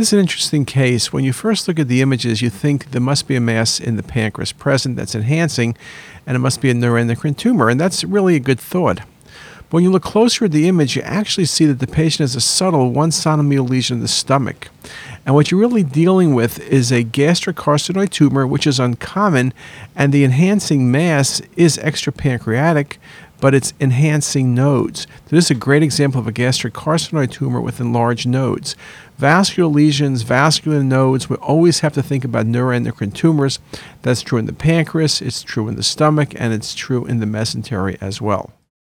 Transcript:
This is an interesting case. When you first look at the images, you think there must be a mass in the pancreas present that's enhancing, and it must be a neuroendocrine tumor, and that's really a good thought. But when you look closer at the image, you actually see that the patient has a subtle one centimeter lesion in the stomach. And what you're really dealing with is a gastric carcinoid tumor, which is uncommon, and the enhancing mass is extrapancreatic, but it's enhancing nodes. So this is a great example of a gastric carcinoid tumor with enlarged nodes. Vascular lesions, vascular nodes, we always have to think about neuroendocrine tumors. That's true in the pancreas, it's true in the stomach, and it's true in the mesentery as well.